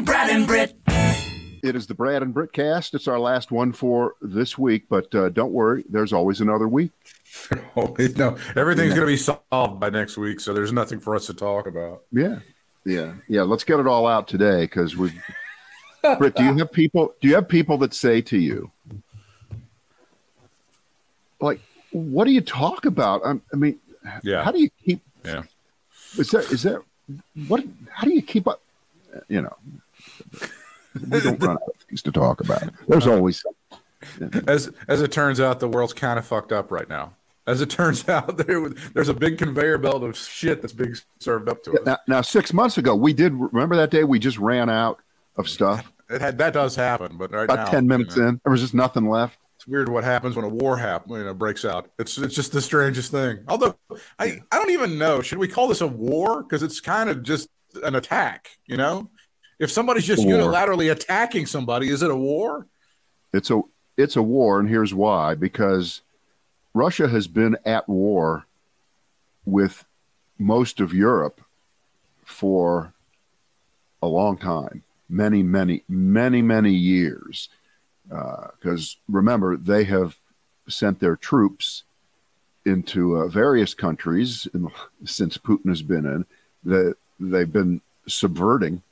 to Brad and Britt. It is the Brad and Britt cast. It's our last one for this week, but uh, don't worry, there's always another week. Oh, no, everything's going to be solved by next week, so there's nothing for us to talk about. Yeah, yeah, yeah. Let's get it all out today because we've. Britt, do you have people? Do you have people that say to you, like, what do you talk about? I, I mean, Yeah. how do you keep? Yeah. Is that is that what? How do you keep up? You know, we don't run out of things to talk about. There's always As as it turns out, the world's kind of fucked up right now. As it turns out, there there's a big conveyor belt of shit that's being served up to us. now, now. Six months ago, we did remember that day. We just ran out of stuff. It had, that does happen, but right About now, ten minutes you know, in, there was just nothing left. it's weird what happens when a war happens, you know, breaks out. It's it's just the strangest thing. Although I I don't even know. Should we call this a war? Because it's kind of just an attack. You know, if somebody's just unilaterally attacking somebody, is it a war? It's a it's a war, and here's why: because Russia has been at war with most of Europe for a long time, many, many, many, many years. Because remember, they have sent their troops into uh, various countries in, since Putin has been in. That they've been subverting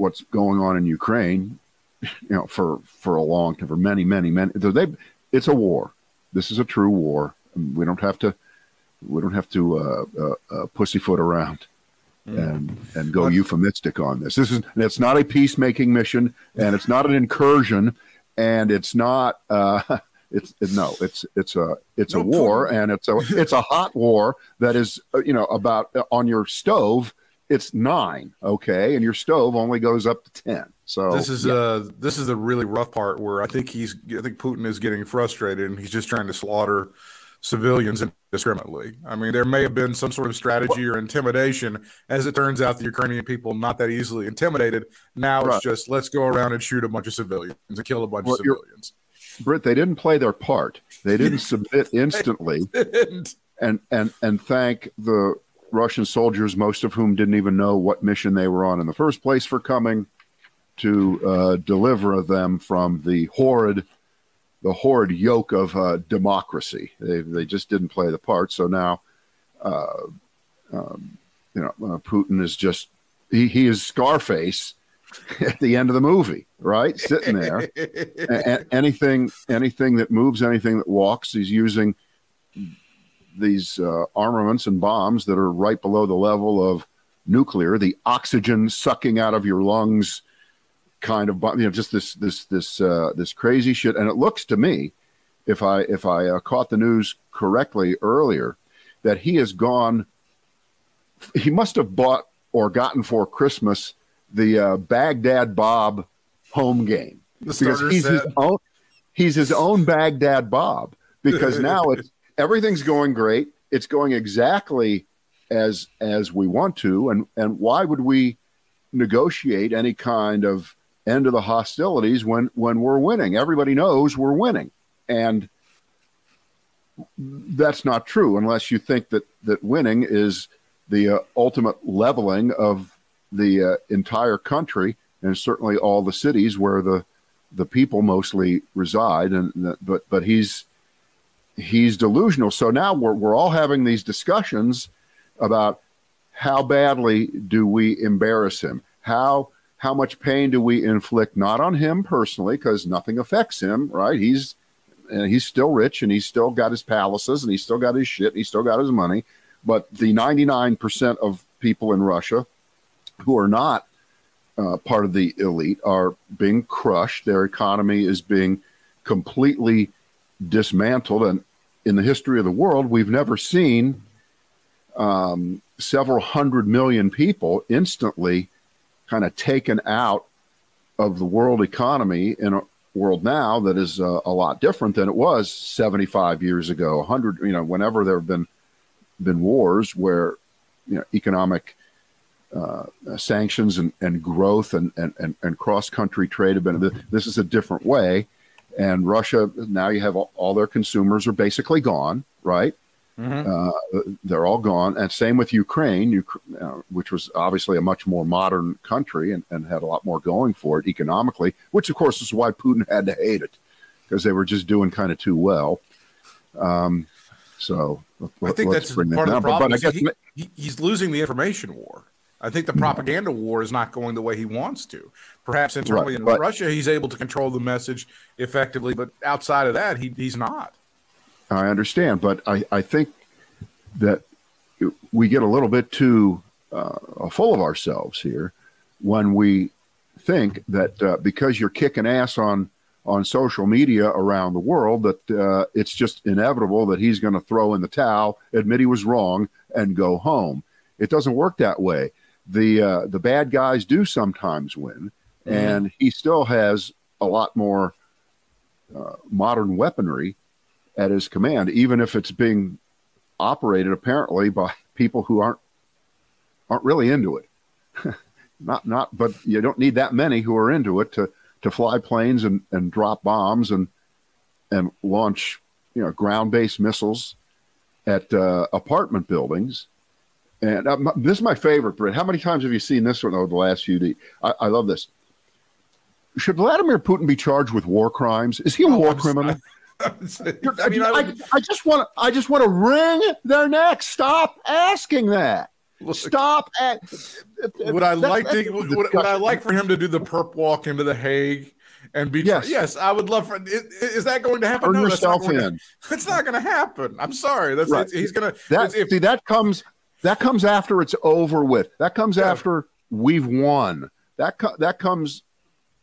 what's going on in Ukraine you know, for for a long time, for many, many, many. They, it's a war. This is a true war. We don't have to, we don't have to uh, uh, uh, pussyfoot around and and go euphemistic on this. This is it's not a peacemaking mission, and it's not an incursion, and it's not. Uh, it's it, no, it's it's a it's a No, war, and it's a it's a hot war that is uh, you know about uh, on your stove. It's nine, okay, and your stove only goes up to ten. So This is uh this is the really rough part where I think he's I think Putin is getting frustrated and he's just trying to slaughter civilians indiscriminately. I mean, there may have been some sort of strategy or intimidation. As it turns out, the Ukrainian people not that easily intimidated. Now Right. it's just let's go around and shoot a bunch of civilians and kill a bunch Well, of civilians. Britt, they didn't play their part. They didn't submit instantly And and and and thank the Russian soldiers, most of whom didn't even know what mission they were on in the first place, for coming to uh, deliver them from the horrid, the horrid yoke of uh, democracy. They they just didn't play the part. So now, uh, um, you know, uh, Putin is just he he is Scarface at the end of the movie, right? Sitting there a- a- anything anything that moves, anything that walks, he's using these uh, armaments and bombs that are right below the level of nuclear, the oxygen sucking out of your lungs kind of bomb, you know, just this this this uh, this crazy shit. And it looks to me, if I if I uh, caught the news correctly earlier, that he has gone. He must have bought or gotten for Christmas the uh, Baghdad Bob home game because he's his own he's his own Baghdad Bob because now it's everything's going great. It's going exactly as as we want to, and and why would we negotiate any kind of end of the hostilities when when we're winning? Everybody knows we're winning, and that's not true unless you think that that winning is the uh, ultimate leveling of the uh, entire country and certainly all the cities where the the people mostly reside and but but he's he's delusional so now we're, we're all having these discussions about how badly do we embarrass him how how much pain do we inflict not on him personally because nothing affects him right he's and he's still rich and he's still got his palaces and he's still got his shit and he's still got his money but the 99% of people in russia who are not uh, part of the elite are being crushed. Their economy is being completely dismantled. And in the history of the world, we've never seen um, several hundred million people instantly kind of taken out of the world economy in a world now that is uh, a lot different than it was 75 years ago 100 you know whenever there have been been wars where you know economic uh, sanctions and, and growth and, and, and, and cross country trade have been. This is a different way. And Russia, now you have all, all their consumers are basically gone, right? Mm-hmm. Uh, they're all gone. And same with Ukraine, uh, which was obviously a much more modern country and, and had a lot more going for it economically, which of course is why Putin had to hate it because they were just doing kind of too well. Um, so I think that's part that of the problem. But, but he, he, he's losing the information war. I think the propaganda war is not going the way he wants to. Perhaps internally right, in Russia, he's able to control the message effectively, but outside of that, he, he's not. I understand, but I, I think that we get a little bit too uh, full of ourselves here when we think that uh, because you're kicking ass on on social media around the world that uh, it's just inevitable that he's going to throw in the towel, admit he was wrong, and go home. It doesn't work that way. The uh, the bad guys do sometimes win, mm-hmm. and he still has a lot more uh, modern weaponry at his command, even if it's being operated apparently by people who aren't aren't really into it. not not, but you don't need that many who are into it to to fly planes and, and drop bombs and and launch you know ground based missiles at uh, apartment buildings. And uh, this is my favorite, Britt. How many times have you seen this one over the last few days? I, I love this. Should Vladimir Putin be charged with war crimes? Is he a oh, war I'm criminal? I mean, I, I, I, just want to. I just want to wring their necks. Stop asking that. Look, Stop. At, would I like to? Would, would, I like for him to do the perp walk into the Hague and be? Yes, yes. I would love for. Is, is that going to happen? Turn no, yourself that's in. To, it's not going to happen. I'm sorry. That's right. he's going to. That if, see that comes that comes after it's over with. That comes yeah. after we've won. That that comes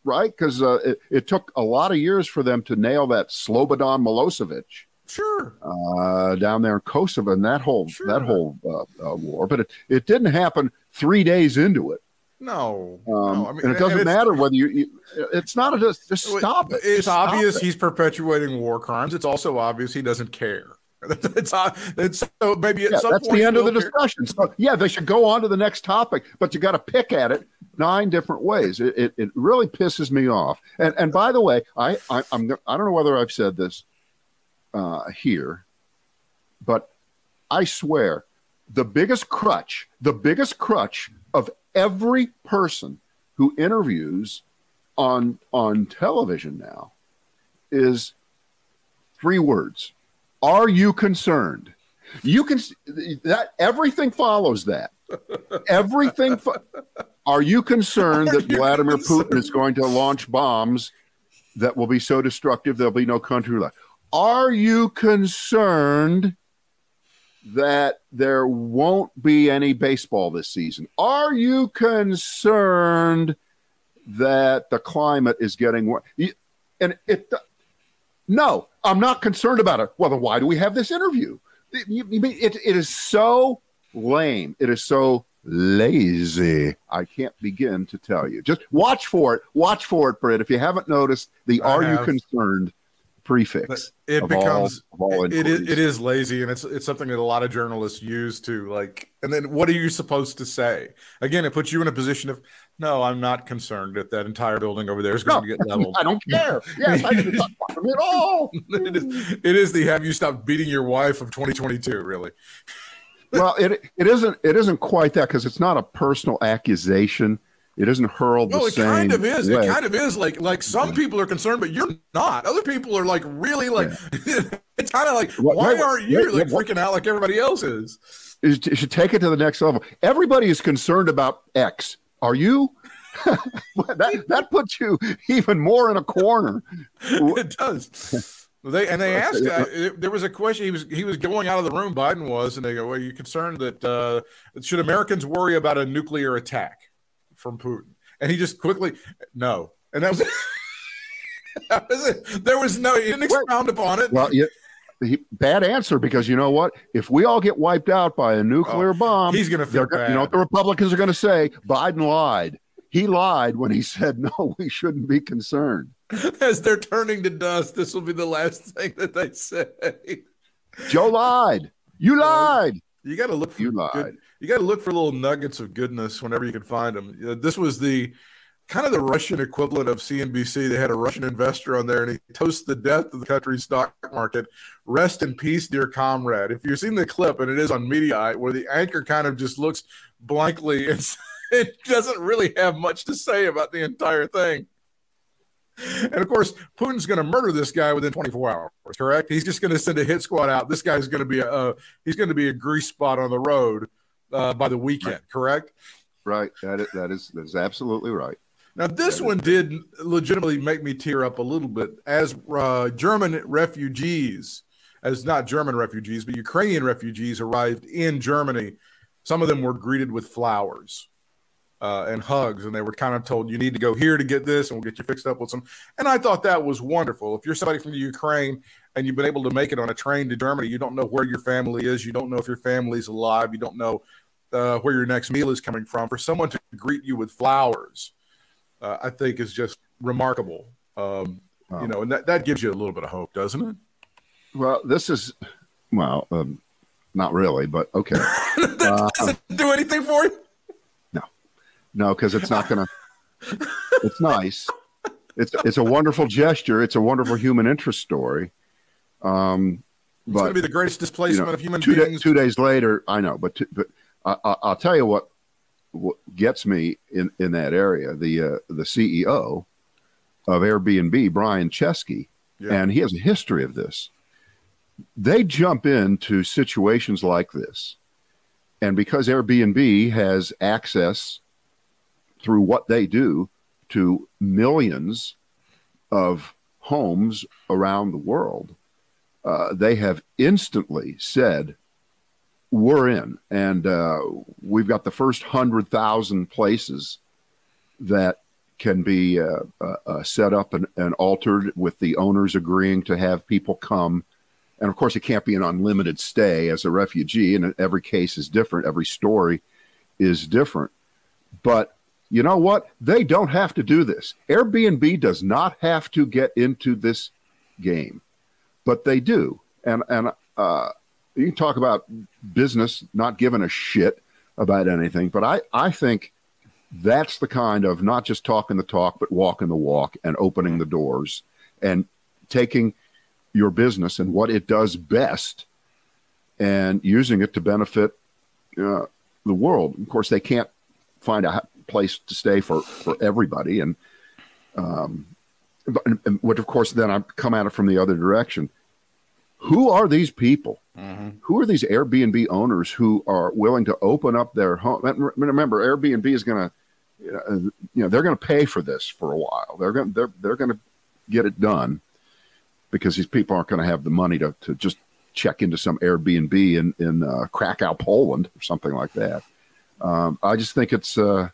right? Because uh, it, it, took a lot of years for them to nail that Slobodan Milosevic. Sure. Uh, down there in Kosovo and that whole sure. that whole uh, uh, war, but it, it didn't happen three days into it. No, um, no. I mean, and it doesn't and matter whether you, you, It's not a just, just stop it. It's stop obvious it. he's perpetuating war crimes. It's also obvious he doesn't care. it's, it's so maybe at yeah, that's the end of the discussion. So yeah, they should go on to the next topic, but you got to pick at it nine different ways. It, it, it, really pisses me off. And and by the way, I, I I'm I don't know whether I've said this uh, here, but I swear the biggest crutch, the biggest crutch of every person who interviews on on television now is three words are you concerned? You can that everything follows that. Everything. Fo- are you concerned that you Vladimir concerned? Putin is going to launch bombs that will be so destructive there'll be no country left? Are you concerned that there won't be any baseball this season? Are you concerned that the climate is getting worse? And it no, I'm not concerned about it. Well, then why do we have this interview? It, it, it is so lame. It is so lazy. I can't begin to tell you. Just watch for it. Watch for it, Britt. If you haven't noticed the I "Are have. you concerned?" prefix. It becomes all, all it, is, it is lazy, and it's it's something that a lot of journalists use to like. And then what are you supposed to say? Again, it puts you in a position of no, I'm not concerned that that entire building over there is going no, to get leveled. I don't care. Yes, I didn't talk at all. it is. It is the have you stopped beating your wife of 2022, really. well, it it isn't it isn't quite that because it's not a personal accusation it isn't hurled no, the it same. kind of is. Way. It kind of is. Like like some people are concerned, but you're not. Other people are like really like. Yeah. it's kind of like why aren't you like freaking out like everybody else is? You should take it to the next level. Everybody is concerned about X. Are you? that that puts you even more in a corner. it does. They and they asked. Uh, there was a question. He was he was going out of the room. Biden was, and they go, "Well, are you concerned that uh, should Americans worry about a nuclear attack?" from Putin. And he just quickly, no. And that was, that was it. There was no, he didn't expound upon it. Well, yeah. He, bad answer because you know what? If we all get wiped out by a nuclear oh, bomb, he's going to feel bad. You know what the Republicans are going to say? Biden lied. He lied when he said, no, we shouldn't be concerned. As they're turning to dust, this will be the last thing that they say. Joe lied. You lied. You got to look for you lied. Good, you got to look for little nuggets of goodness whenever you can find them. This was the kind of the Russian equivalent of CNBC. They had a Russian investor on there, and he toasts the death of the country's stock market. Rest in peace, dear comrade. If you've seen the clip, and it is on Mediaite, where the anchor kind of just looks blankly and it doesn't really have much to say about the entire thing. And of course, Putin's going to murder this guy within 24 hours. Correct? He's just going to send a hit squad out. This guy's going to be a uh, he's going to be a grease spot on the road uh, by the weekend. Correct? Right. That is, that is that is absolutely right. Now, this one did legitimately make me tear up a little bit as uh, German refugees, as not German refugees, but Ukrainian refugees arrived in Germany. Some of them were greeted with flowers uh, and hugs, and they were kind of told you need to go here to get this, and we'll get you fixed up with some. And I thought that was wonderful. If you're somebody from the Ukraine and you've been able to make it on a train to Germany, you don't know where your family is, you don't know if your family's alive, you don't know uh, where your next meal is coming from. For someone to greet you with flowers, uh, I think is just remarkable. Um, wow. You know, and that, that gives you a little bit of hope, doesn't it? Well, this is well, um, not really, but okay. that doesn't do anything for you. No, no, because it's not going to. It's nice. It's it's a wonderful gesture. It's a wonderful human interest story. Um, it's going to be the greatest displacement you know, of human two beings. two days later, I know, but two, but I, will tell you what what gets me in in that area. The uh, the CEO of Airbnb, Brian Chesky, yeah. and he has a history of this. They jump into situations like this, and because Airbnb has access through what they do to millions of homes around the world, uh, they have instantly said, We're in. And uh, we've got the first 100,000 places that can be uh, uh, uh, set up and, and altered with the owners agreeing to have people come. And of course, it can't be an unlimited stay as a refugee, and every case is different, every story is different. But you know what? They don't have to do this. Airbnb does not have to get into this game, but they do. And and uh, you can talk about business not giving a shit about anything, but I I think that's the kind of not just talking the talk, but walking the walk and opening the doors and taking your business and what it does best and using it to benefit uh, the world. Of course, they can't find a place to stay for for everybody, and um, and, and what of course then I come at it from the other direction. Who are these people? Mm-hmm. Who are these Airbnb owners who are willing to open up their home? Remember, Airbnb is going to, you know, they're going to pay for this for a while. They're going they're they're going to get it done because these people aren't going to have the money to to just check into some Airbnb in in uh, Krakow, Poland, or something like that. Um, I just think it's uh,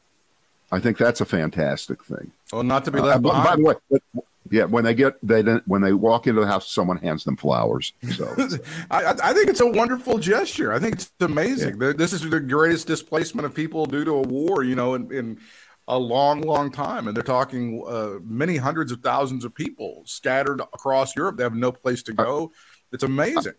I think that's a fantastic thing. Well, not to be left uh, behind. By the way, yeah, when they get they when they walk into the house, someone hands them flowers. So I, I, think it's a wonderful gesture. I think it's amazing. Yeah. This is the greatest displacement of people due to a war. You know, in, in a long, long time, and they're talking uh, many hundreds of thousands of people scattered across Europe. They have no place to go. It's amazing.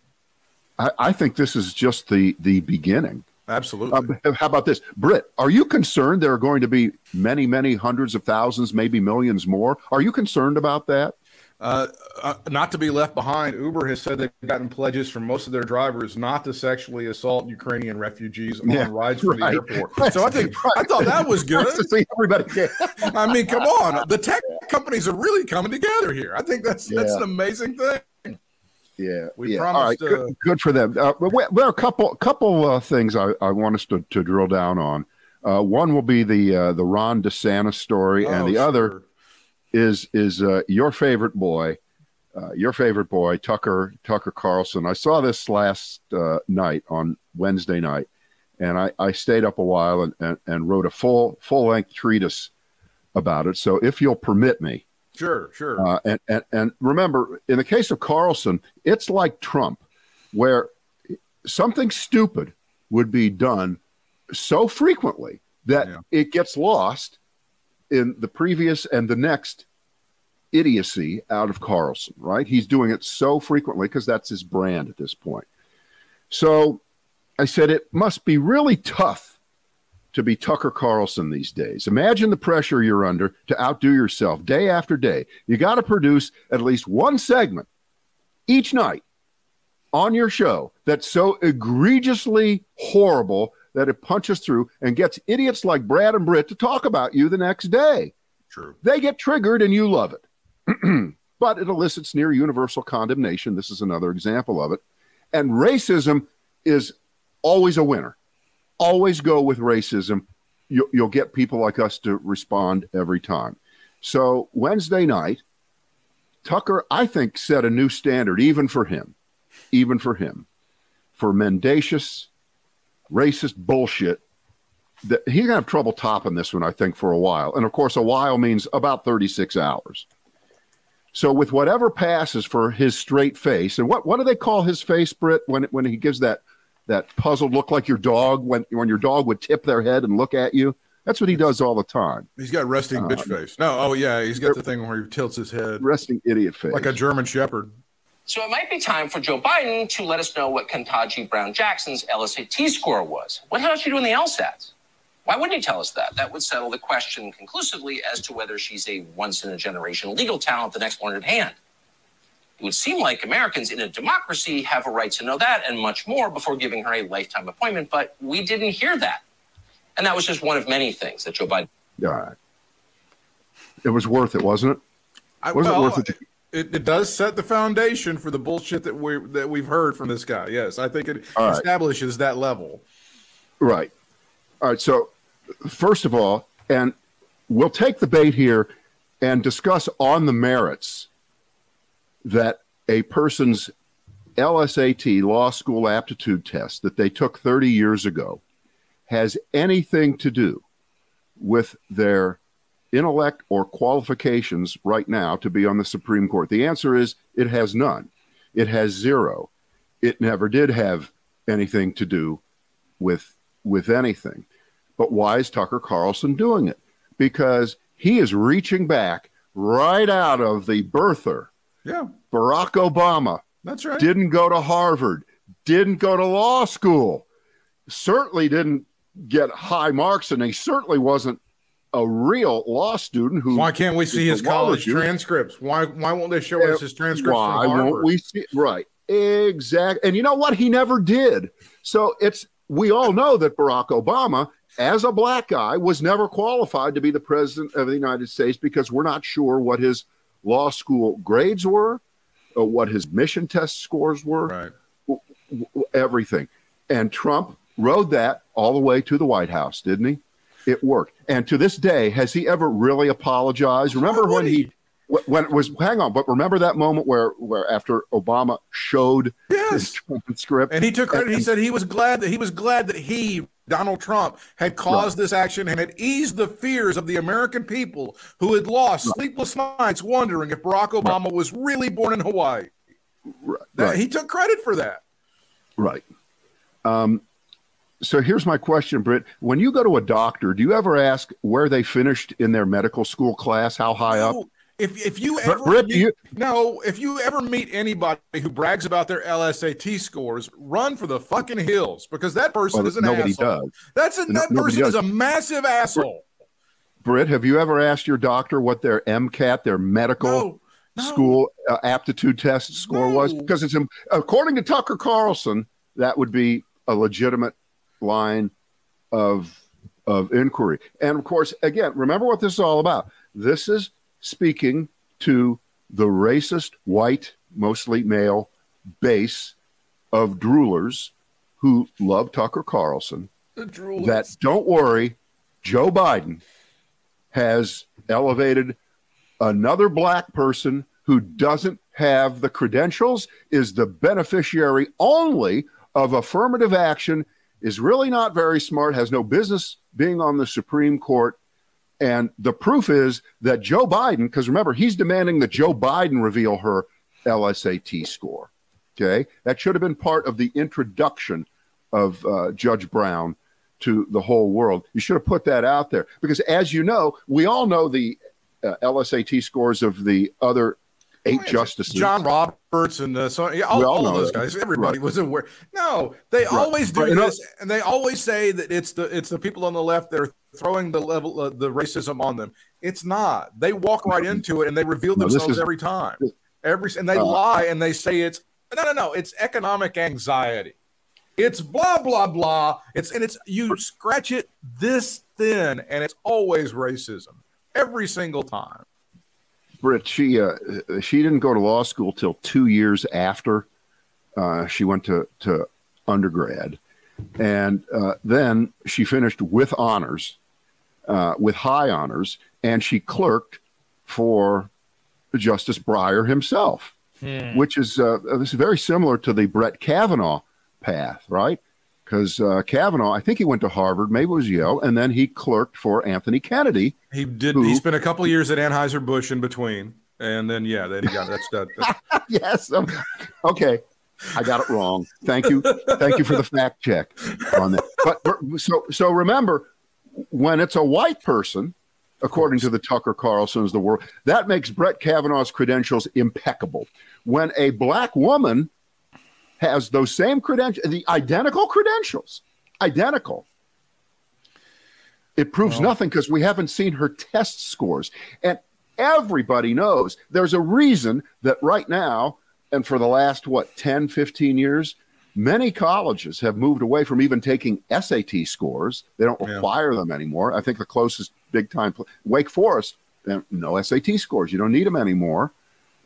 I, I think this is just the the beginning. Absolutely. Uh, how about this, Britt? Are you concerned there are going to be many, many hundreds of thousands, maybe millions more? Are you concerned about that? Uh, uh, not to be left behind, Uber has said they've gotten pledges from most of their drivers not to sexually assault Ukrainian refugees on yeah, rides from right. the airport. So I think right. I thought that was good. to see everybody. I mean, come on, the tech companies are really coming together here. I think that's yeah. that's an amazing thing. Yeah, we yeah. promised. All right, good, uh, good for them. Uh, well, well, a couple couple uh, things I, I want us to, to drill down on. Uh, one will be the uh, the Ron DeSantis story, oh, and the sure. other is is uh, your favorite boy, your favorite boy Tucker Tucker Carlson. I saw this last night on Wednesday night, and I, I stayed up a while and, and, and wrote a full full length treatise about it. So if you'll permit me, Sure, sure. Uh, and, and, and remember, in the case of Carlson, it's like Trump, where something stupid would be done so frequently that yeah. it gets lost in the previous and the next idiocy out of Carlson, right? He's doing it so frequently because that's his brand at this point. So I said it must be really tough to be Tucker Carlson these days. Imagine the pressure you're under to outdo yourself day after day. You got to produce at least one segment each night on your show that's so egregiously horrible that it punches through and gets idiots like Brad and Britt to talk about you the next day. True. They get triggered and you love it. but it elicits near universal condemnation. This is another example of it. And racism is always a winner. Always go with racism. You, will get people like us to respond every time. So Wednesday night, Tucker, I think, set a new standard, even for him, even for him, for mendacious, racist bullshit. That he's gonna have trouble topping this one, I think, for a while. And of course, a while means about 36 hours. So with whatever passes for his straight face, and what what do they call his face, Britt, when when he gives that that puzzled look like your dog when when your dog would tip their head and look at you? That's what he does all the time. He's got resting bitch um, face. No, oh yeah, he's got the thing where he tilts his head, resting idiot face, like a German Shepherd. So it might be time for Joe Biden to let us know what Ketanji Brown Jackson's LSAT score was. What hell did she doing in the LSATs? Why wouldn't he tell us that? That would settle the question conclusively as to whether she's a once in a generation legal talent the next one at hand. It would seem like Americans in a democracy have a right to know that and much more before giving her a lifetime appointment, but we didn't hear that. And that was just one of many things that Joe Biden. All right. It was worth it, wasn't it? I, was well, it worth it? it? It does set the foundation for the bullshit that we that we've heard from this guy. Yes, I think it All establishes right. that level. Right. All right. So first of all, and we'll take the bait here and discuss on the merits that a person's LSAT, law school aptitude test, that they took 30 years ago, has anything to do with their intellect or qualifications right now to be on the Supreme Court? The answer is it has none. It has zero. It never did have anything to do with with anything. But why is Tucker Carlson doing it? Because he is reaching back right out of the birther. Yeah. Barack Obama. That's right. Didn't go to Harvard, didn't go to law school, certainly didn't get high marks, and he certainly wasn't a real law student who why can't we see his college transcripts why why won't they show us eh, his transcripts why won't we see right exactly and you know what he never did so it's we all know that barack obama as a black guy, was never qualified to be the president of the United States because we're not sure what his law school grades were, or what his mission test scores were, right. everything. And Trump rode that all the way to the White House, didn't he? It worked. And to this day, has he ever really apologized? Remember when he, when it was hang on, but remember that moment where where after Obama showed yes. his transcript and he took credit. And, he said he was glad that he was glad that he Donald Trump had caused right. this action and had eased the fears of the American people who had lost right. sleepless nights wondering if Barack Obama right. was really born in Hawaii. That, he took credit for that. Right. Um, so here's my question, Britt. When you go to a doctor, do you ever ask where they finished in their medical school class, how high up? If if you ever Rip, meet, you, no, if you ever meet anybody who brags about their LSAT scores, run for the fucking hills because that person well, is an nobody asshole. Does. That's a, that person does. is a massive asshole. Britt, have you ever asked your doctor what their MCAT, their medical no, no. school uh, aptitude test score no. was? Because it's according to Tucker Carlson, that would be a legitimate line of of inquiry. And of course, again, remember what this is all about. This is speaking to the racist, white, mostly male base of droolers who love Tucker Carlson. That don't worry, Joe Biden has elevated another black person who doesn't have the credentials, is the beneficiary only of affirmative action, is really not very smart, has no business being on the Supreme Court, and the proof is that Joe Biden, because remember, he's demanding that Joe Biden reveal her LSAT score. Okay. That should have been part of the introduction of uh, Judge Brown to the whole world. You should have put that out there because, as you know, we all know the uh, LSAT scores of the other eight justices. John Roberts and uh, so yeah, all, all of those guys. Everybody right. was aware. No, they right. always do right. this, and they always say that it's the it's the people on the left that are throwing the level uh, the racism on them. It's not. They walk right into it and they reveal themselves no, is, every time. Every and they uh, lie and they say it's no no no. It's economic anxiety. It's blah blah blah. It's and it's you scratch it this thin and it's always racism every single time. Britt, she uh, she didn't go to law school till two years after uh, she went to to undergrad, and uh, then she finished with honors, uh, with high honors, and she clerked for Justice Breyer himself, hmm. which is uh, this is very similar to the Brett Kavanaugh path, right? Because uh, Kavanaugh, I think he went to Harvard, maybe it was Yale, and then he clerked for Anthony Kennedy. He did. Who, he spent a couple years at Anheuser Busch in between, and then yeah, then he got that's that. yes. Okay. I got it wrong. Thank you. Thank you for the fact check on that. But so so remember, when it's a white person, according to the Tucker Carlson's the world, that makes Brett Kavanaugh's credentials impeccable. When a black woman has those same credentials, the identical credentials, identical. It proves well, nothing because we haven't seen her test scores. And everybody knows there's a reason that right now, and for the last, what, 10, 15 years, many colleges have moved away from even taking SAT scores. They don't require yeah. them anymore. I think the closest big time, Wake Forest, no SAT scores. You don't need them anymore.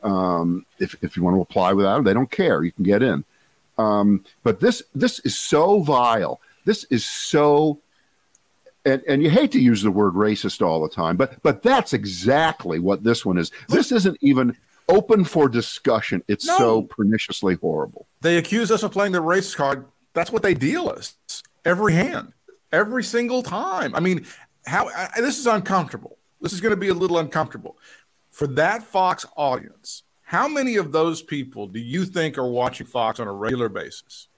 Um, if, if you want to apply without them, they don't care. You can get in. Um, but this this is so vile. This is so and, and you hate to use the word racist all the time, but but that's exactly what this one is. This isn't even open for discussion. It's no. so perniciously horrible. They accuse us of playing the race card. That's what they deal us every hand, every single time. I mean, how I, this is uncomfortable. This is going to be a little uncomfortable for that Fox audience how many of those people do you think are watching Fox on a regular basis?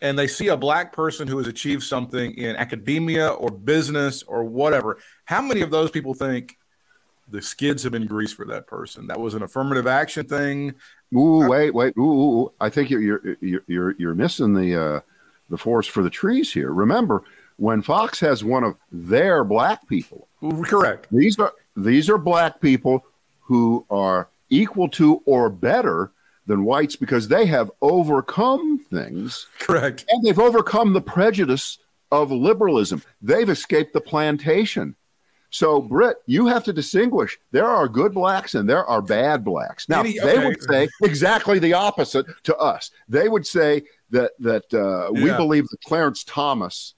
And they see a black person who has achieved something in academia or business or whatever. How many of those people think the skids have been greased for that person? That was an affirmative action thing. Ooh, wait, wait. Ooh, ooh, I think you're you're you're you're missing the uh, the forest for the trees here. Remember, when Fox has one of their black people, correct. These are these are black people who are equal to or better than whites because they have overcome things. Correct. And they've overcome the prejudice of liberalism. They've escaped the plantation. So, Britt, you have to distinguish. There are good blacks and there are bad blacks. Now, Any, okay. they would say exactly the opposite to us. They would say that that uh, yeah. we believe that Clarence Thomas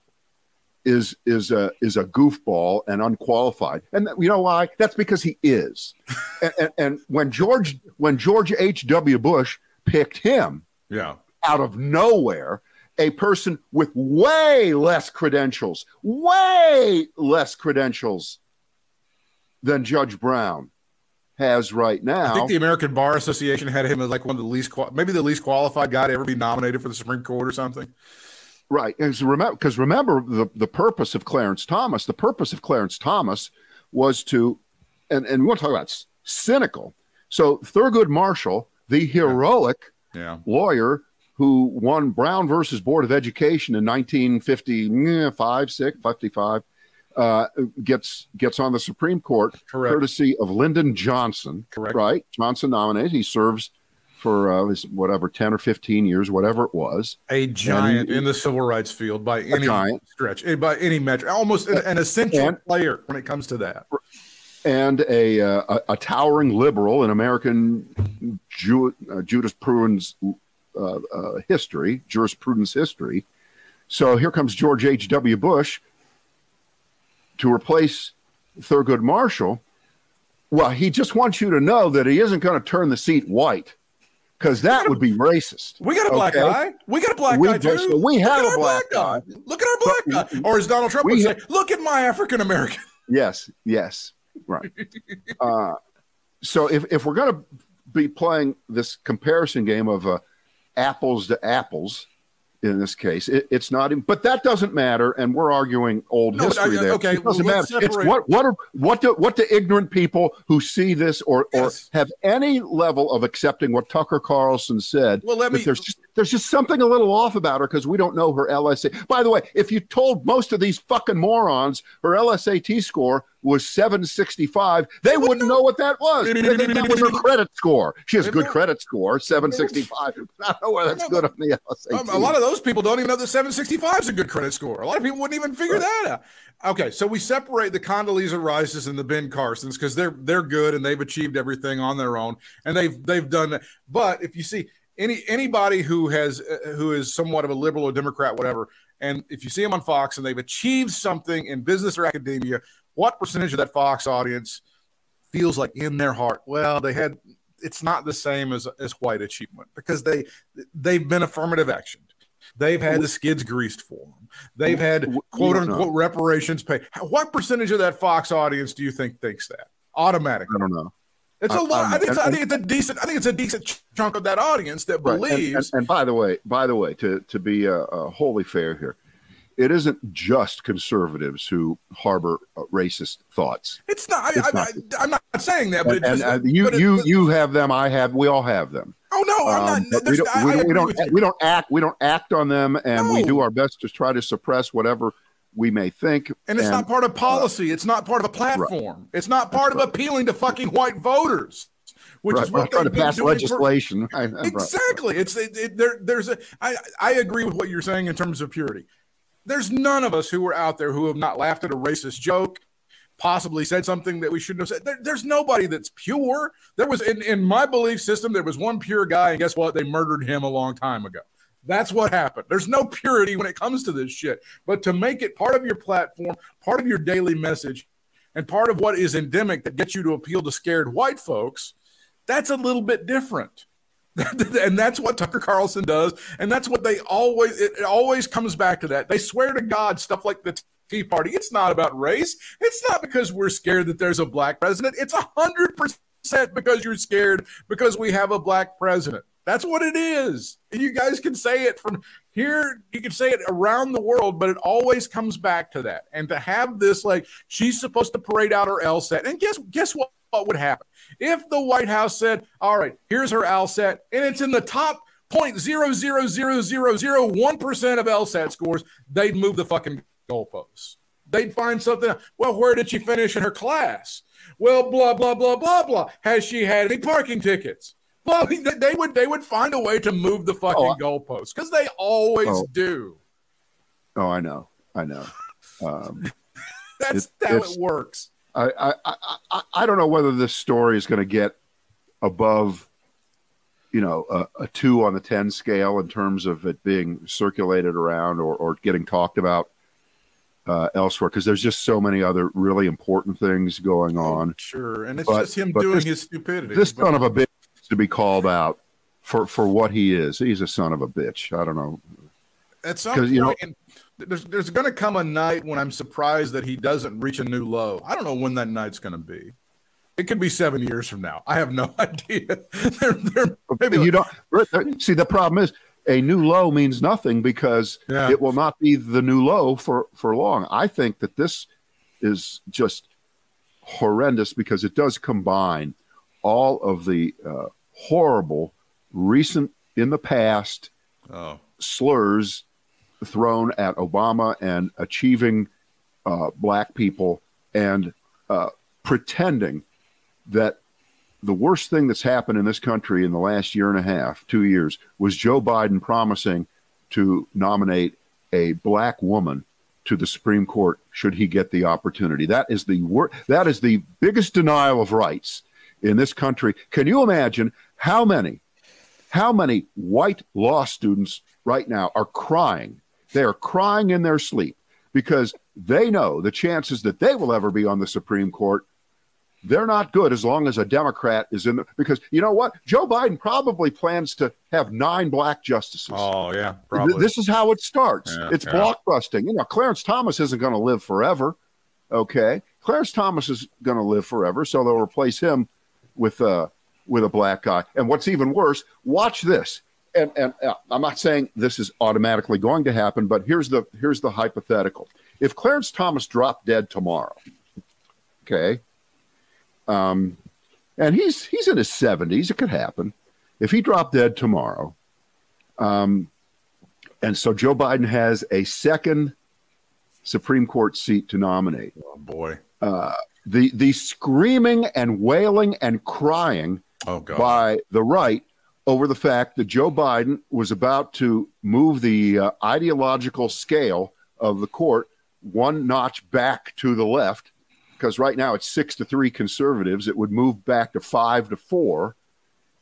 is is a is a goofball and unqualified. And you know why? That's because he is. and, and, and, when George when George H. W. Bush picked him, yeah, out of nowhere, a person with way less credentials, way less credentials than Judge Brown has right now. I think the American Bar Association had him as like one of the least, maybe the least qualified guy to ever be nominated for the Supreme Court or something. Right. Because remember, because remember the, the purpose of Clarence Thomas, the purpose of Clarence Thomas was to, and, and we want to talk about cynical. So Thurgood Marshall, the heroic yeah. lawyer who won Brown versus Board of Education in 1955, 6, 55, uh, gets gets on the Supreme Court Correct. courtesy of Lyndon Johnson. Correct. Right. Johnson nominated. He serves for uh, whatever 10 or 15 years, whatever it was. A giant and, in the civil rights field by any giant. stretch, eh, by any metric, almost an, an essential and, player when it comes to that. And a, uh, a, a, towering liberal in American Ju- uh, jurisprudence uh, uh, history, jurisprudence history. So here comes George H.W. Bush to replace Thurgood Marshall. Well, he just wants you to know that he isn't going to turn the seat white because that would be racist. We got a black okay? guy. We got a black we guy too. So we have a black, black guy. guy. Look at our black but, guy. Or as Donald Trump would say, look at my African American. Yes, yes, right. uh, so if, if we're going to be playing this comparison game of uh, apples to apples, in this case. It, it's not, but that doesn't matter. And we're arguing old No, history I- there. okay, it doesn't well, matter. It's what what are what do what do ignorant people who see this or Yes. or have any level of accepting what Tucker Carlson said? Well, let me- There's just there's just something a little off about her because we don't know her LSA. By the way, if you told most of these fucking morons her LSAT score was 765, they wouldn't know what that was. They think that was her credit score. She has a good credit score, 765. I don't know why that's good on the LSAT. Um, a lot of those people don't even know that 765 is a good credit score. A lot of people wouldn't even figure that out. Okay, so we separate the Condoleezza Rices and the Ben Carsons because they're they're good and they've achieved everything on their own and they've they've done that. But if you see any anybody who has uh, who is somewhat of a liberal or Democrat, whatever, and if you see them on Fox and they've achieved something in business or academia, what percentage of that Fox audience feels like in their heart, well, they had it's not the same as as white achievement because they they've been affirmative action. They've had the skids greased for them. They've had quote unquote reparations paid. What percentage of that Fox audience do you think thinks that automatically? I don't know. It's a lot. I'm- I think, it's, I think it's a decent. I think it's a decent chunk of that audience that Right. Believes. And, and by the way, by the way, to to be uh, uh, wholly fair here, it isn't just conservatives who harbor uh, racist thoughts. it's not. I, it's I, am not saying that, but And, it and, just, uh, you but you you have them. I have. We all have them. Oh no, I'm Um, not. we don't. I- We I don't. We don't, we don't act. We don't act on them, and we do our best to try to suppress whatever we may think. And it's not part of policy. it's not part of a platform. It's not part of appealing to fucking white voters, which right, is what trying to they've been pass for- legislation. Right. Exactly. It's it, it, there. There's a. I I agree with what you're saying in terms of purity. There's none of us who are out there who have not laughed at a racist joke, possibly said something that we shouldn't have said. There, there's nobody that's pure. There was in in my belief system there was one pure guy, and guess what? They murdered him a long time ago. That's what happened. There's no purity when it comes to this shit. But to make it part of your platform, part of your daily message, and part of what is endemic that gets you to appeal to scared white folks, that's a little bit different. and that's what Tucker Carlson does, and that's what they always. It, it always comes back to that. They swear to God stuff like the Tea Party. It's not about race. It's not because we're scared that there's a black president. It's a hundred percent because you're scared because we have a black president. That's what it is. You guys can say it from here. You can say it around the world, but it always comes back to that. And to have this, like, she's supposed to parade out her LSAT, and guess guess what? What would happen if the White House said, "All right, here's her LSAT, and it's in the top point zero zero zero zero zero one percent of LSAT scores," they'd move the fucking goalposts. They'd find something. Well, where did she finish in her class? Well, blah blah blah blah blah. Has she had any parking tickets? Well, they they would they would find a way to move the fucking Oh, I- goalposts because they always Oh. do. Oh, I know. I know. Um, That's It- how it works. I, I, I, I- I don't know whether this story is going to get above, you know, a, a two on the 10 scale in terms of it being circulated around or, or getting talked about uh, elsewhere because there's just so many other really important things going on. Sure, and it's But- just him doing this- his stupidity. This But- son of a bitch to be called out for, for what he is. He's a son of a bitch. I don't know. at some point, you know- there's there's going to come a night when I'm surprised that he doesn't reach a new low. I don't know when that night's going to be. It could be seven years from now. I have no idea. They're- they're- maybe you don't see the problem is a new low means nothing because Yeah. it will not be the new low for for long i think that this is just horrendous because it does combine all of the uh, horrible recent in the past oh, slurs thrown at obama and achieving uh, black people and uh, pretending that the worst thing that's happened in this country in the last year and a half, two years, was Joe Biden promising to nominate a black woman to the Supreme Court should he get the opportunity. That is the wor- that is the biggest denial of rights in this country. Can you imagine how many how many white law students right now are crying? They are crying in their sleep because they know the chances that they will ever be on the Supreme Court they're not good as long as a Democrat is in the because you know what? Joe Biden probably plans to have nine black justices. oh yeah, probably. This is how it starts. Yeah, it's yeah. blockbusting. You know, Clarence Thomas isn't going to live forever. Okay, Clarence Thomas is going to live forever, so they'll replace him with uh with a black guy. And what's even worse, watch this. and and uh, I'm not saying this is automatically going to happen, but here's the here's the hypothetical. If Clarence Thomas dropped dead tomorrow, okay, um, and he's he's in his 70s, it could happen. If he dropped dead tomorrow, um, and so Joe Biden has a second Supreme Court seat to nominate. Oh boy. Uh, the the screaming and wailing and crying oh, by the right over the fact that Joe Biden was about to move the uh, ideological scale of the court one notch back to the left because right now it's six to three conservatives. It would move back to five to four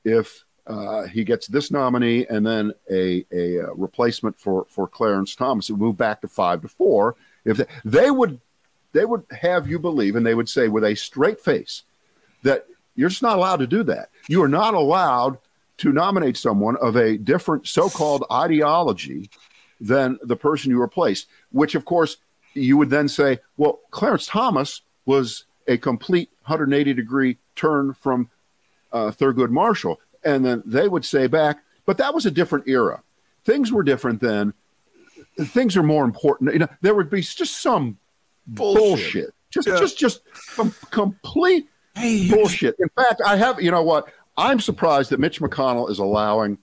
if uh, he gets this nominee and then a, a, uh, replacement for, for Clarence Thomas. It would move back to five to four. If they, they would they would have you believe, and they would say with a straight face that you're just not allowed to do that. You are not allowed to nominate someone of a different so-called ideology than the person you replaced, Which, of course, you would then say, well, Clarence Thomas was a complete 180 degree turn from uh, Thurgood Marshall, and then they would say back, but that was a different era. Things were different then. Things are more important. You know, there would be just some bullshit. bullshit. Just, yeah. just, just some complete hey, bullshit. In fact, I have, you know what? I'm surprised that Mitch McConnell is allowing,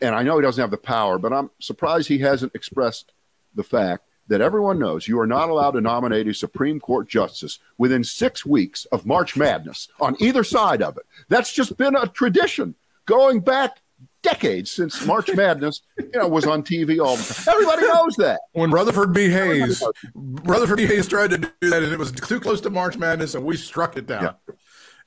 and I know he doesn't have the power, but I'm surprised he hasn't expressed the fact that everyone knows you are not allowed to nominate a Supreme Court justice within six weeks of March Madness on either side of it. That's just been a tradition going back decades since March Madness, you know, was on TV all the time. Everybody knows that. When Rutherford B. Hayes, Rutherford B. Hayes tried to do that, and it was too close to March Madness, and we struck it down. Yeah.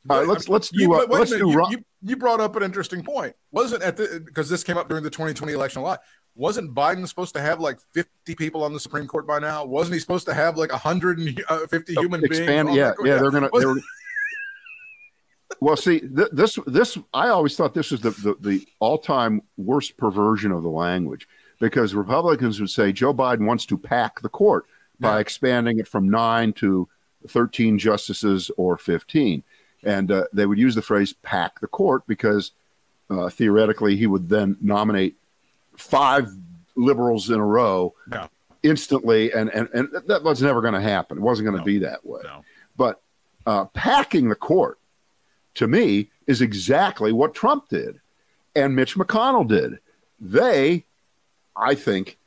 Right, let's let's do. You, uh, let's do. You, you, you, brought up an interesting point. Wasn't at the because this came up during the 2020 election a lot. Wasn't Biden supposed to have like 50 people on the Supreme Court by now? Wasn't he supposed to have like 150 uh, human expand, beings? Yeah, yeah, they're gonna. They were, well, see, th- this this I always thought this was the, the, the all time worst perversion of the language because Republicans would say Joe Biden wants to pack the court by yeah. expanding it from nine to thirteen justices or fifteen, and uh, they would use the phrase "pack the court" because uh, theoretically he would then nominate five liberals in a row yeah. instantly, and and and that was never going to happen. It wasn't going to no. be that way. No. But uh, packing the court to me, is exactly what Trump did and Mitch McConnell did. They, I think,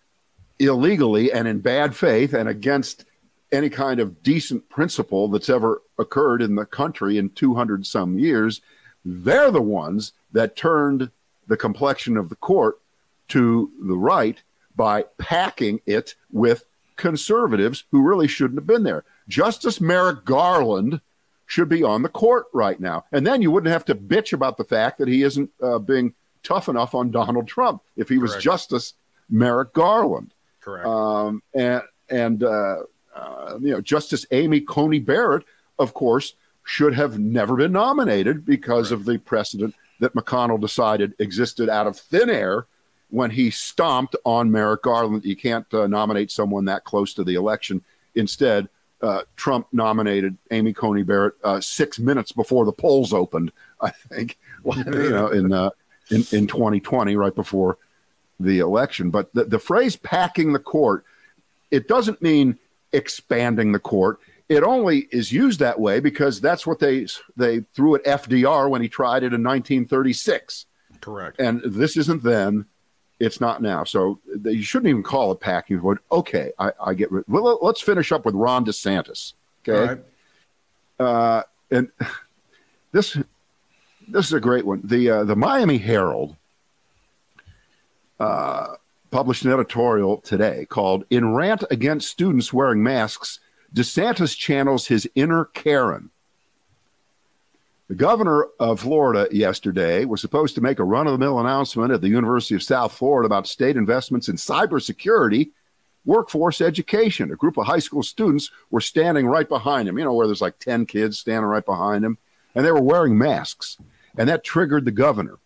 illegally and in bad faith and against any kind of decent principle that's ever occurred in the country in 200 some years, they're the ones that turned the complexion of the court to the right by packing it with conservatives who really shouldn't have been there. Justice Merrick Garland should be on the court right now. And then you wouldn't have to bitch about the fact that he isn't uh, being tough enough on Donald Trump if he was Justice Merrick Garland. Correct. Um, and and uh, uh, you know Justice Amy Coney Barrett, of course, should have never been nominated because right. of the precedent that McConnell decided existed out of thin air when he stomped on Merrick Garland. You can't uh, nominate someone that close to the election. Instead, uh, Trump nominated Amy Coney Barrett uh, six minutes before the polls opened. I think, you know, in uh, in in 2020, right before the election. But the, the phrase "packing the court" it doesn't mean expanding the court. It only is used that way because that's what they they threw at FDR when he tried it in 1936. Correct. And this isn't then. It's not now. So you shouldn't even call it packing. But okay, I, I get rid. Well, let's finish up with Ron DeSantis. Okay. Uh, and this this is a great one. The uh, the Miami Herald uh, published an editorial today called "In Rant Against Students Wearing Masks." DeSantis channels his inner Karen. The governor of Florida yesterday was supposed to make a run of the mill announcement at the University of South Florida about state investments in cybersecurity, workforce education. A group of high school students were standing right behind him, you know, where there's like 10 kids standing right behind him, and they were wearing masks. And that triggered the governor.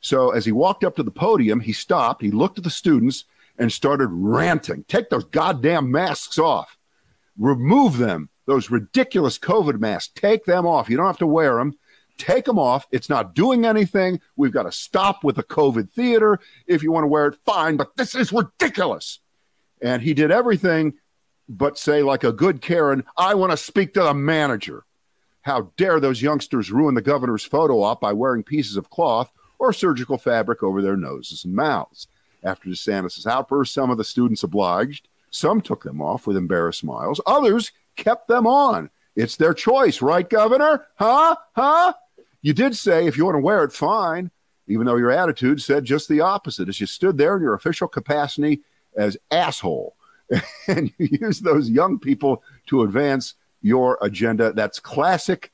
So as he walked up to the podium, he stopped, he looked at the students, and started ranting Take those goddamn masks off, remove them those ridiculous COVID masks. Take them off. You don't have to wear them. Take them off. It's not doing anything. We've got to stop with the COVID theater. If you want to wear it, fine, but this is ridiculous. And he did everything but say, like a good Karen, I want to speak to the manager. How dare those youngsters ruin the governor's photo op by wearing pieces of cloth or surgical fabric over their noses and mouths? After DeSantis' outburst, some of the students obliged. Some took them off with embarrassed smiles. Others kept them on. It's their choice, right, Governor? Huh? Huh? You did say if you want to wear it, fine, even though your attitude said just the opposite as you stood there in your official capacity as asshole and you use those young people to advance your agenda. That's classic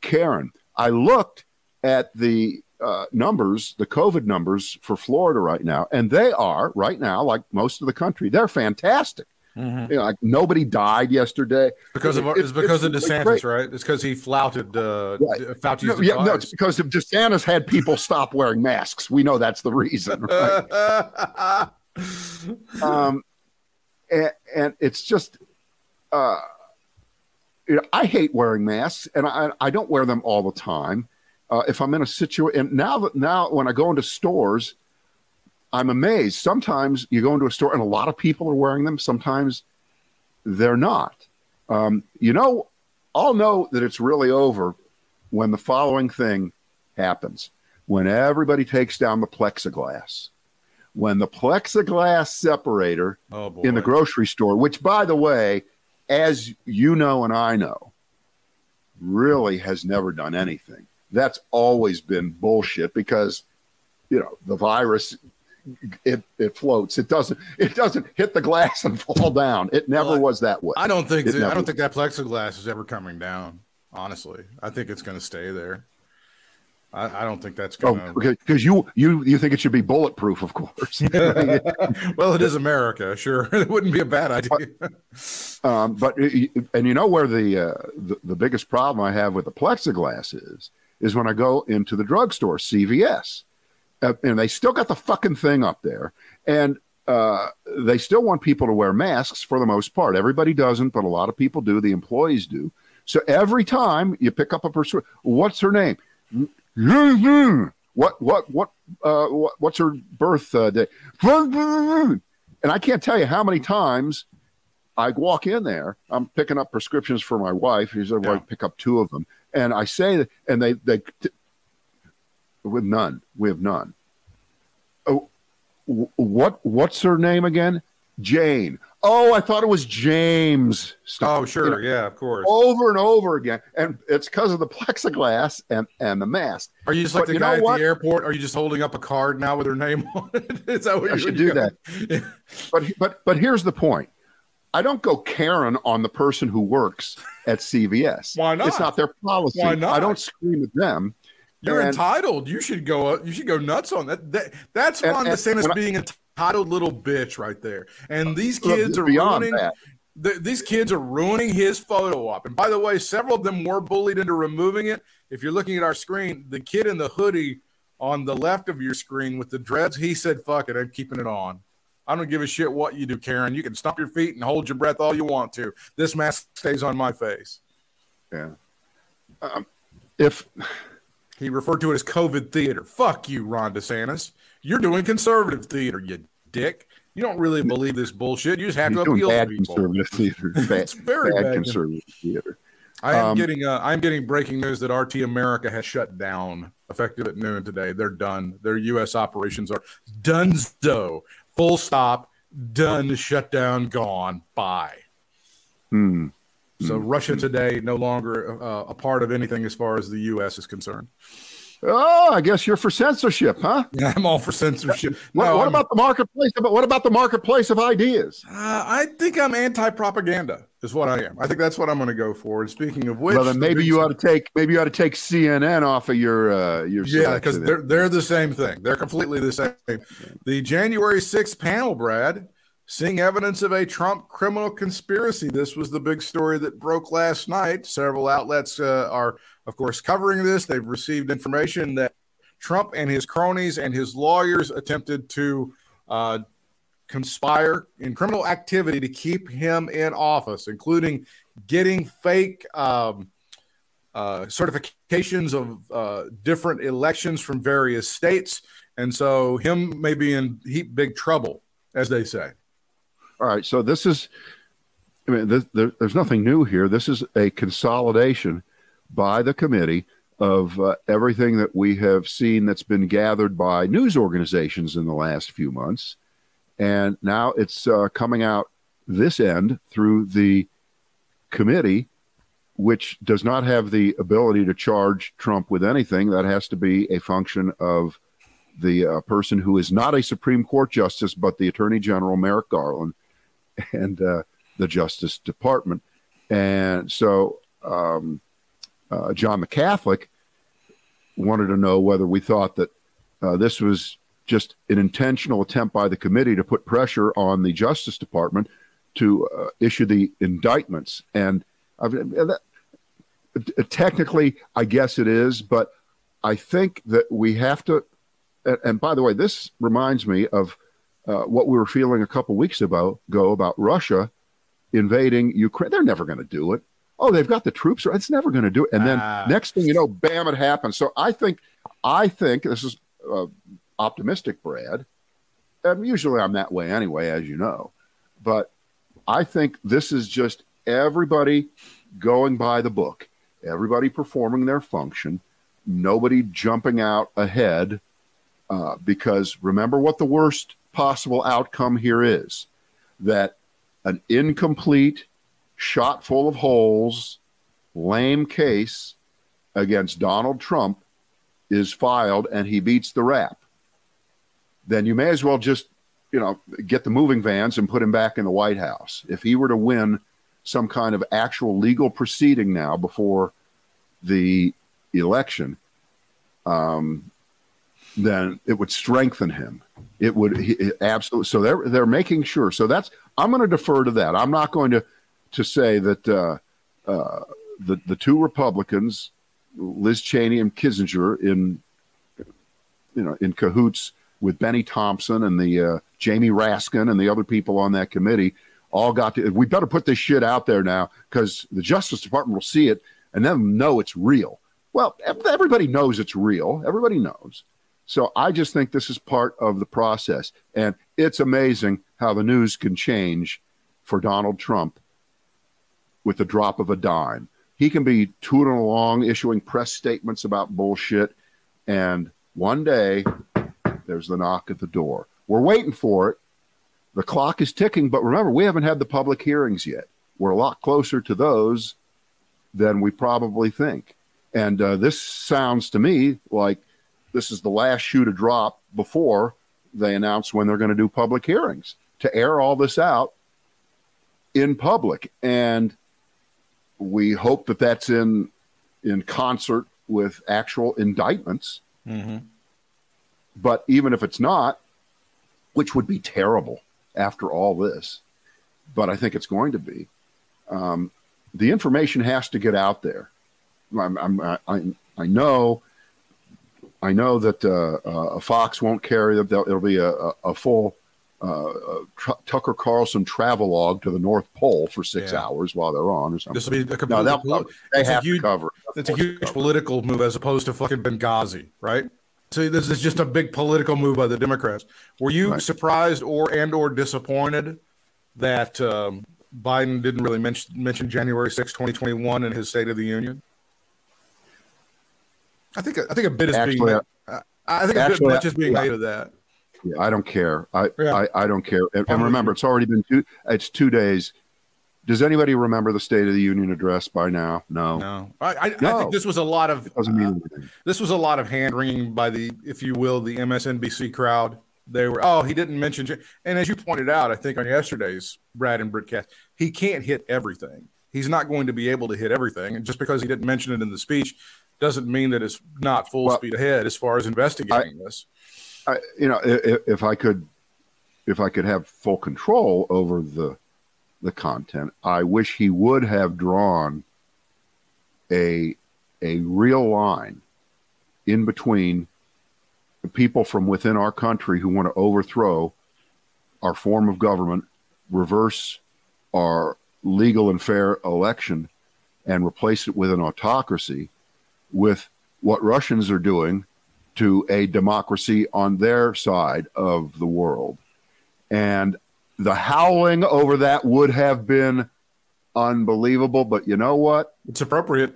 Karen. I looked at the uh, numbers, the COVID numbers for Florida right now, and they are right now, like most of the country, they're fantastic. Mm-hmm. You know, like nobody died yesterday because of it, it's because it's, of DeSantis, great. right? It's because he flouted uh, right. Fauci's no, yeah, no, it's because of DeSantis had people stop wearing masks. We know that's the reason, right? um, and, and it's just, uh, you know, I hate wearing masks, and I, I don't wear them all the time. Uh, if I'm in a situation, and now that now when I go into stores, I'm amazed. Sometimes you go into a store and a lot of people are wearing them. Sometimes they're not. Um, you know, I'll know that it's really over when the following thing happens when everybody takes down the plexiglass. When the plexiglass separator oh in the grocery store, which by the way, as you know and I know, really has never done anything. That's always been bullshit because, you know, the virus it it floats. It doesn't it doesn't hit the glass and fall down. It never well, was that way. I don't think I don't think that plexiglass is ever coming down. Honestly, I think it's going to stay there. I, I, don't think that's going to. Oh, because you you you think it should be bulletproof, of course. well, it is America, sure. It wouldn't be a bad idea. um, but and you know where the, uh, the the biggest problem I have with the plexiglass is is when I go into the drugstore, CVS uh, and they still got the fucking thing up there, and uh, they still want people to wear masks for the most part. Everybody doesn't, but a lot of people do. The employees do. So every time you pick up a person, what's her name? What what what uh, what what's her birth day? And I can't tell you how many times I walk in there. I'm picking up prescriptions for my wife. "Well, yeah. I pick up two of them," and I say, and they they with none. We have none. Oh, what what's her name again? Jane. Oh, I thought it was James. Stop. Oh, sure, you know, yeah, of course. Over and over again, and it's because of the plexiglass and and the mask. Are you just like but the guy at what? the airport? Are you just holding up a card now with her name on it? Is that what I should do? That. but but but here's the point. I don't go Karen on the person who works at CVS. Why not? It's not their policy. Why not? I don't scream at them. You're and, entitled. You should go. You should go nuts on that. that that's and, Ron DeSantis being entitled little bitch right there. And these kids are ruining. The, these kids are ruining his photo op. And by the way, several of them were bullied into removing it. If you're looking at our screen, the kid in the hoodie on the left of your screen with the dreads, he said, "Fuck it, I'm keeping it on." I don't give a shit what you do, Karen. You can stomp your feet and hold your breath all you want to. This mask stays on my face. Yeah. Um, if he referred to it as COVID theater. Fuck you, Ron DeSantis. You're doing conservative theater, you dick. You don't really believe this bullshit. You just have He's to appeal to people. Conservative theater. Bad, it's very bad, bad conservative theater. I am um, getting uh, I'm getting breaking news that RT America has shut down effective at noon today. They're done. Their U.S. operations are done. So full stop. Done. Shut down. Gone. Bye. Hmm. So mm-hmm. Russia today no longer uh, a part of anything as far as the U.S. is concerned. Oh, I guess you're for censorship, huh? Yeah, I'm all for censorship. what, no, what about the marketplace? But what about the marketplace of ideas? Uh, I think I'm anti-propaganda. Is what I am. I think that's what I'm going to go for. And speaking of which, well, then maybe you ought to take maybe you ought to take CNN off of your uh, your yeah, because they're they're the same thing. They're completely the same. The January 6th panel, Brad Seeing evidence of a Trump criminal conspiracy. This was the big story that broke last night. Several outlets uh, are, of course, covering this. They've received information that Trump and his cronies and his lawyers attempted to uh, conspire in criminal activity to keep him in office, including getting fake um, uh, certifications of uh, different elections from various states, and so him may be in heap big trouble, as they say. All right, so this is, I mean, this, there, there's nothing new here. This is a consolidation by the committee of uh, everything that we have seen that's been gathered by news organizations in the last few months, and now it's uh, coming out this end through the committee which does not have the ability to charge Trump with anything. That has to be a function of the uh, person who is not a Supreme Court justice, but the Attorney General, Merrick Garland, and uh, the Justice Department. And so um, uh, John Catholic wanted to know whether we thought that uh, this was just an intentional attempt by the committee to put pressure on the Justice Department to uh, issue the indictments. And I mean, that, technically, I guess it is, but I think that we have to. And by the way, this reminds me of uh, what we were feeling a couple weeks ago, about Russia invading Ukraine. They're never going to do it. Oh, they've got the troops. It's never going to do it. And then ah. next thing you know, bam, it happens. So I think, I think this is uh, optimistic, Brad. And usually I'm that way anyway, as you know. But I think this is just everybody going by the book everybody performing their function, nobody jumping out ahead. Uh, because remember what the worst possible outcome here is that an incomplete, shot full of holes, lame case against Donald Trump is filed and he beats the rap. Then you may as well just, you know, get the moving vans and put him back in the White House. If he were to win some kind of actual legal proceeding now before the election, um, then it would strengthen him. It would absolutely. So they're they're making sure. So that's I'm going to defer to that. I'm not going to to say that uh, uh, the the two Republicans, Liz Cheney and Kinzinger, in you know in cahoots with Bennie Thompson and the uh, Jamie Raskin and the other people on that committee all got to. We better put this shit out there now because the Justice Department will see it and then know it's real. Well, everybody knows it's real. Everybody knows. So I just think this is part of the process. And it's amazing how the news can change for Donald Trump with the drop of a dime. He can be tooting along, issuing press statements about bullshit. And one day, there's the knock at the door. We're waiting for it. The clock is ticking, but remember, we haven't had the public hearings yet. We're a lot closer to those than we probably think. And uh, this sounds to me like this is the last shoe to drop before they announce when they're going to do public hearings to air all this out in public. And we hope that that's in in concert with actual indictments. Mm-hmm. But even if it's not, which would be terrible after all this, but I think it's going to be. Um, the information has to get out there. I'm, I'm, I, I know, I know that uh, uh, Fox won't carry them. It'll be a, a full uh, tr- Tucker Carlson travelogue to the North Pole for six yeah. hours while they're on, or something. This will be a no, poli- they have huge, to cover. It's a huge political move as opposed to fucking Benghazi, right? So this is just a big political move by the Democrats. Were you right. surprised or and or disappointed that um, Biden didn't really mention mention January 6, 2021 in his State of the Union? I think I think a bit is actually, being uh, I think actually, a bit much is being yeah, made of that. Yeah, I don't care. I, yeah. I, I don't care. And, and remember, it's already been two. It's two days. Does anybody remember the State of the Union address by now? No. No. I, I, no. I think this was a lot of. doesn't mean uh, this was a lot of hand wringing by the, if you will, the MSNBC crowd they were oh he didn't mention and as you pointed out i think on yesterday's brad and Britcast, he can't hit everything he's not going to be able to hit everything and just because he didn't mention it in the speech doesn't mean that it's not full well, speed ahead as far as investigating I, this. I, you know if, if i could if i could have full control over the the content i wish he would have drawn a a real line in between the people from within our country who want to overthrow our form of government, reverse our legal and fair election, and replace it with an autocracy with what Russians are doing to a democracy on their side of the world. And the howling over that would have been unbelievable. But you know what? It's appropriate.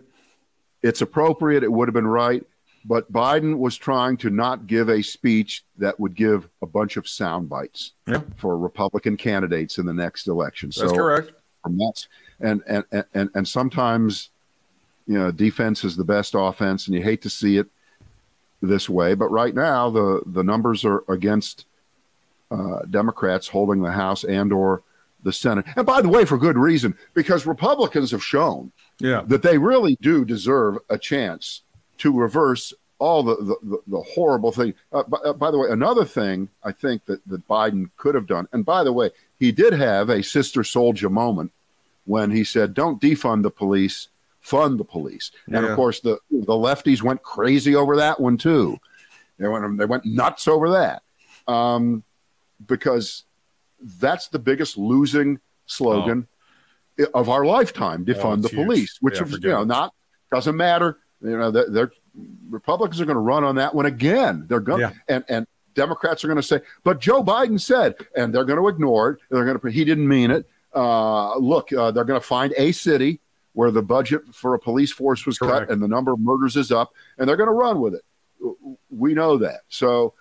It's appropriate. It would have been right. But Biden was trying to not give a speech that would give a bunch of sound bites yeah. for Republican candidates in the next election. That's so correct. And, and and and sometimes, you know, defense is the best offense, and you hate to see it this way. But right now, the the numbers are against uh, Democrats holding the House and or the Senate. And by the way, for good reason, because Republicans have shown yeah. that they really do deserve a chance to reverse all the, the, the horrible thing. Uh, by, uh, by, the way, another thing I think that, that Biden could have done, and by the way, he did have a sister soldier moment when he said, don't defund the police, fund the police. Yeah. And of course, the, the lefties went crazy over that one too. They went, they went nuts over that um, because that's the biggest losing slogan oh. of our lifetime defund oh, the huge. police, which yeah, is, you know, not doesn't matter you know, they're, they're Republicans are going to run on that one again. They're going yeah. and and Democrats are going to say, but Joe Biden said, and they're going to ignore it. They're going to he didn't mean it. Uh, look, uh, they're going to find a city where the budget for a police force was Correct. cut and the number of murders is up, and they're going to run with it. We know that. So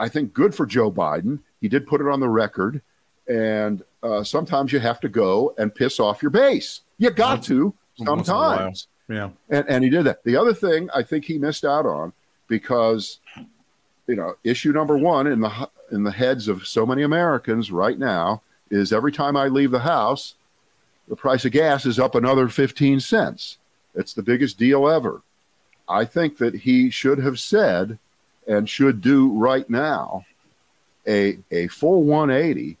I think good for Joe Biden. He did put it on the record, and uh, sometimes you have to go and piss off your base. You got to sometimes. Yeah. And, and he did that. The other thing I think he missed out on because, you know, issue number one in the in the heads of so many Americans right now is every time I leave the house, the price of gas is up another 15 cents. It's the biggest deal ever. I think that he should have said and should do right now a, a full 180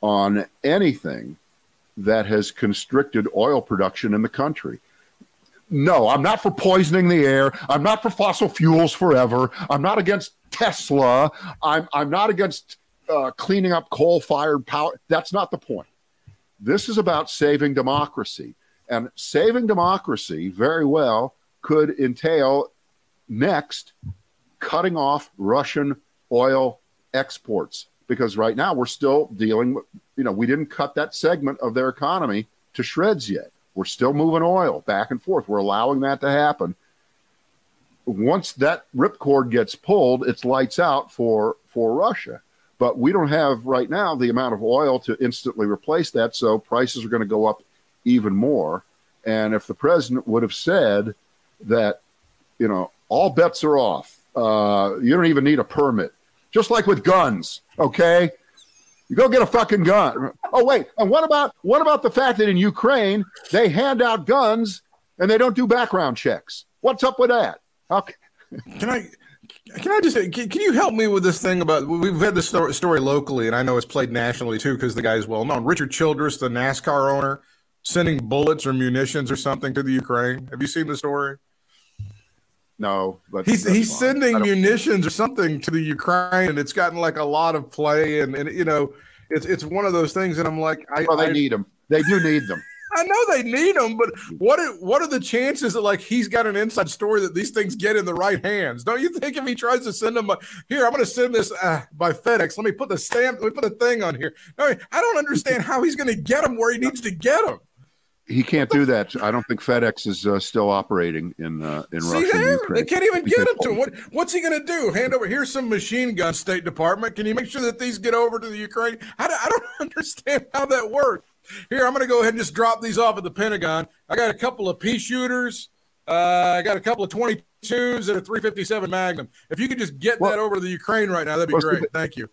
on anything that has constricted oil production in the country no, I'm not for poisoning the air. I'm not for fossil fuels forever. I'm not against Tesla. I'm I'm not against uh, cleaning up coal-fired power. That's not the point. This is about saving democracy, and saving democracy very well could entail next cutting off Russian oil exports because right now we're still dealing with you know we didn't cut that segment of their economy to shreds yet we're still moving oil back and forth. We're allowing that to happen. Once that ripcord gets pulled, it's lights out for for Russia. But we don't have right now the amount of oil to instantly replace that, so prices are going to go up even more. And if the president would have said that, you know, all bets are off, uh, you don't even need a permit, just like with guns, okay? You go get a fucking gun. Oh wait, and what about what about the fact that in Ukraine they hand out guns and they don't do background checks? What's up with that? Okay. Can I can I just can, can, you help me with this thing about we've had this story, story locally and I know it's played nationally too because the guy is well known. Richard Childress, the NASCAR owner, sending bullets or munitions or something to the Ukraine. Have you seen the story? No, but he's he's fine. sending munitions or something to the Ukraine, and it's gotten like a lot of play, and, and you know, it's it's one of those things, and I'm like, I, well, they I, need them. They do need them. I know they need them, but what are, what are the chances that like he's got an inside story that these things get in the right hands? Don't you think if he tries to send them a, here, I'm going to send this uh, by FedEx. Let me put the stamp. Let me put a thing on here. No, I don't understand how he's going to get them where he needs to get them he can't do that. I don't think FedEx is uh, still operating in uh, in See Russia. There? They can't even get them to him. What, what's he going to do? Hand over here's some machine gun, State Department. Can you make sure that these get over to the Ukraine? I, I don't understand how that works. Here, I'm going to go ahead and just drop these off at the Pentagon. I got a couple of pea shooters. Uh, I got a couple of 22s and a 357 Magnum. If you could just get well, that over to the Ukraine right now, that'd be well, great. Thank you.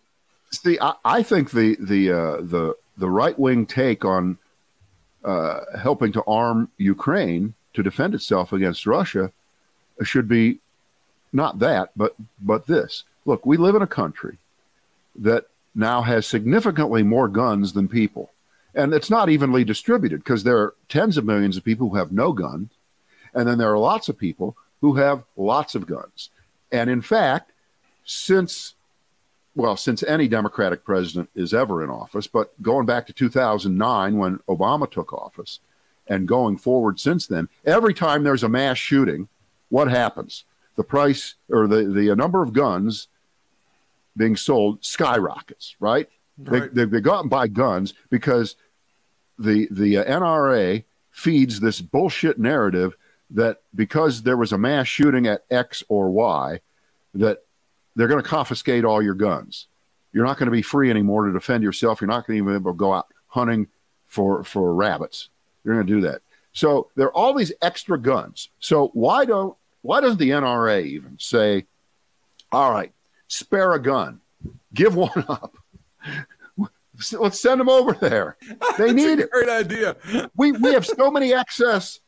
See, I, I think the the uh, the the right wing take on uh, helping to arm Ukraine to defend itself against Russia should be not that, but but this. Look, we live in a country that now has significantly more guns than people, and it's not evenly distributed because there are tens of millions of people who have no guns, and then there are lots of people who have lots of guns. And in fact, since well, since any Democratic president is ever in office, but going back to 2009 when Obama took office, and going forward since then, every time there's a mass shooting, what happens? The price or the, the number of guns being sold skyrockets, right? Right. They, they, they go out and buy guns because the, the uh, NRA feeds this bullshit narrative that because there was a mass shooting at X or Y, that they're going to confiscate all your guns. You're not going to be free anymore to defend yourself. You're not going to even be able to go out hunting for for rabbits. You're going to do that. So there are all these extra guns. So why don't why doesn't the NRA even say, all right, spare a gun, give one up. Let's send them over there. They need it. Great idea. We we have so many excess.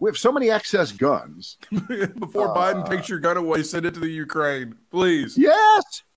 We have so many excess guns. Before Uh, Biden takes your gun away, send it to the Ukraine, please. Yes,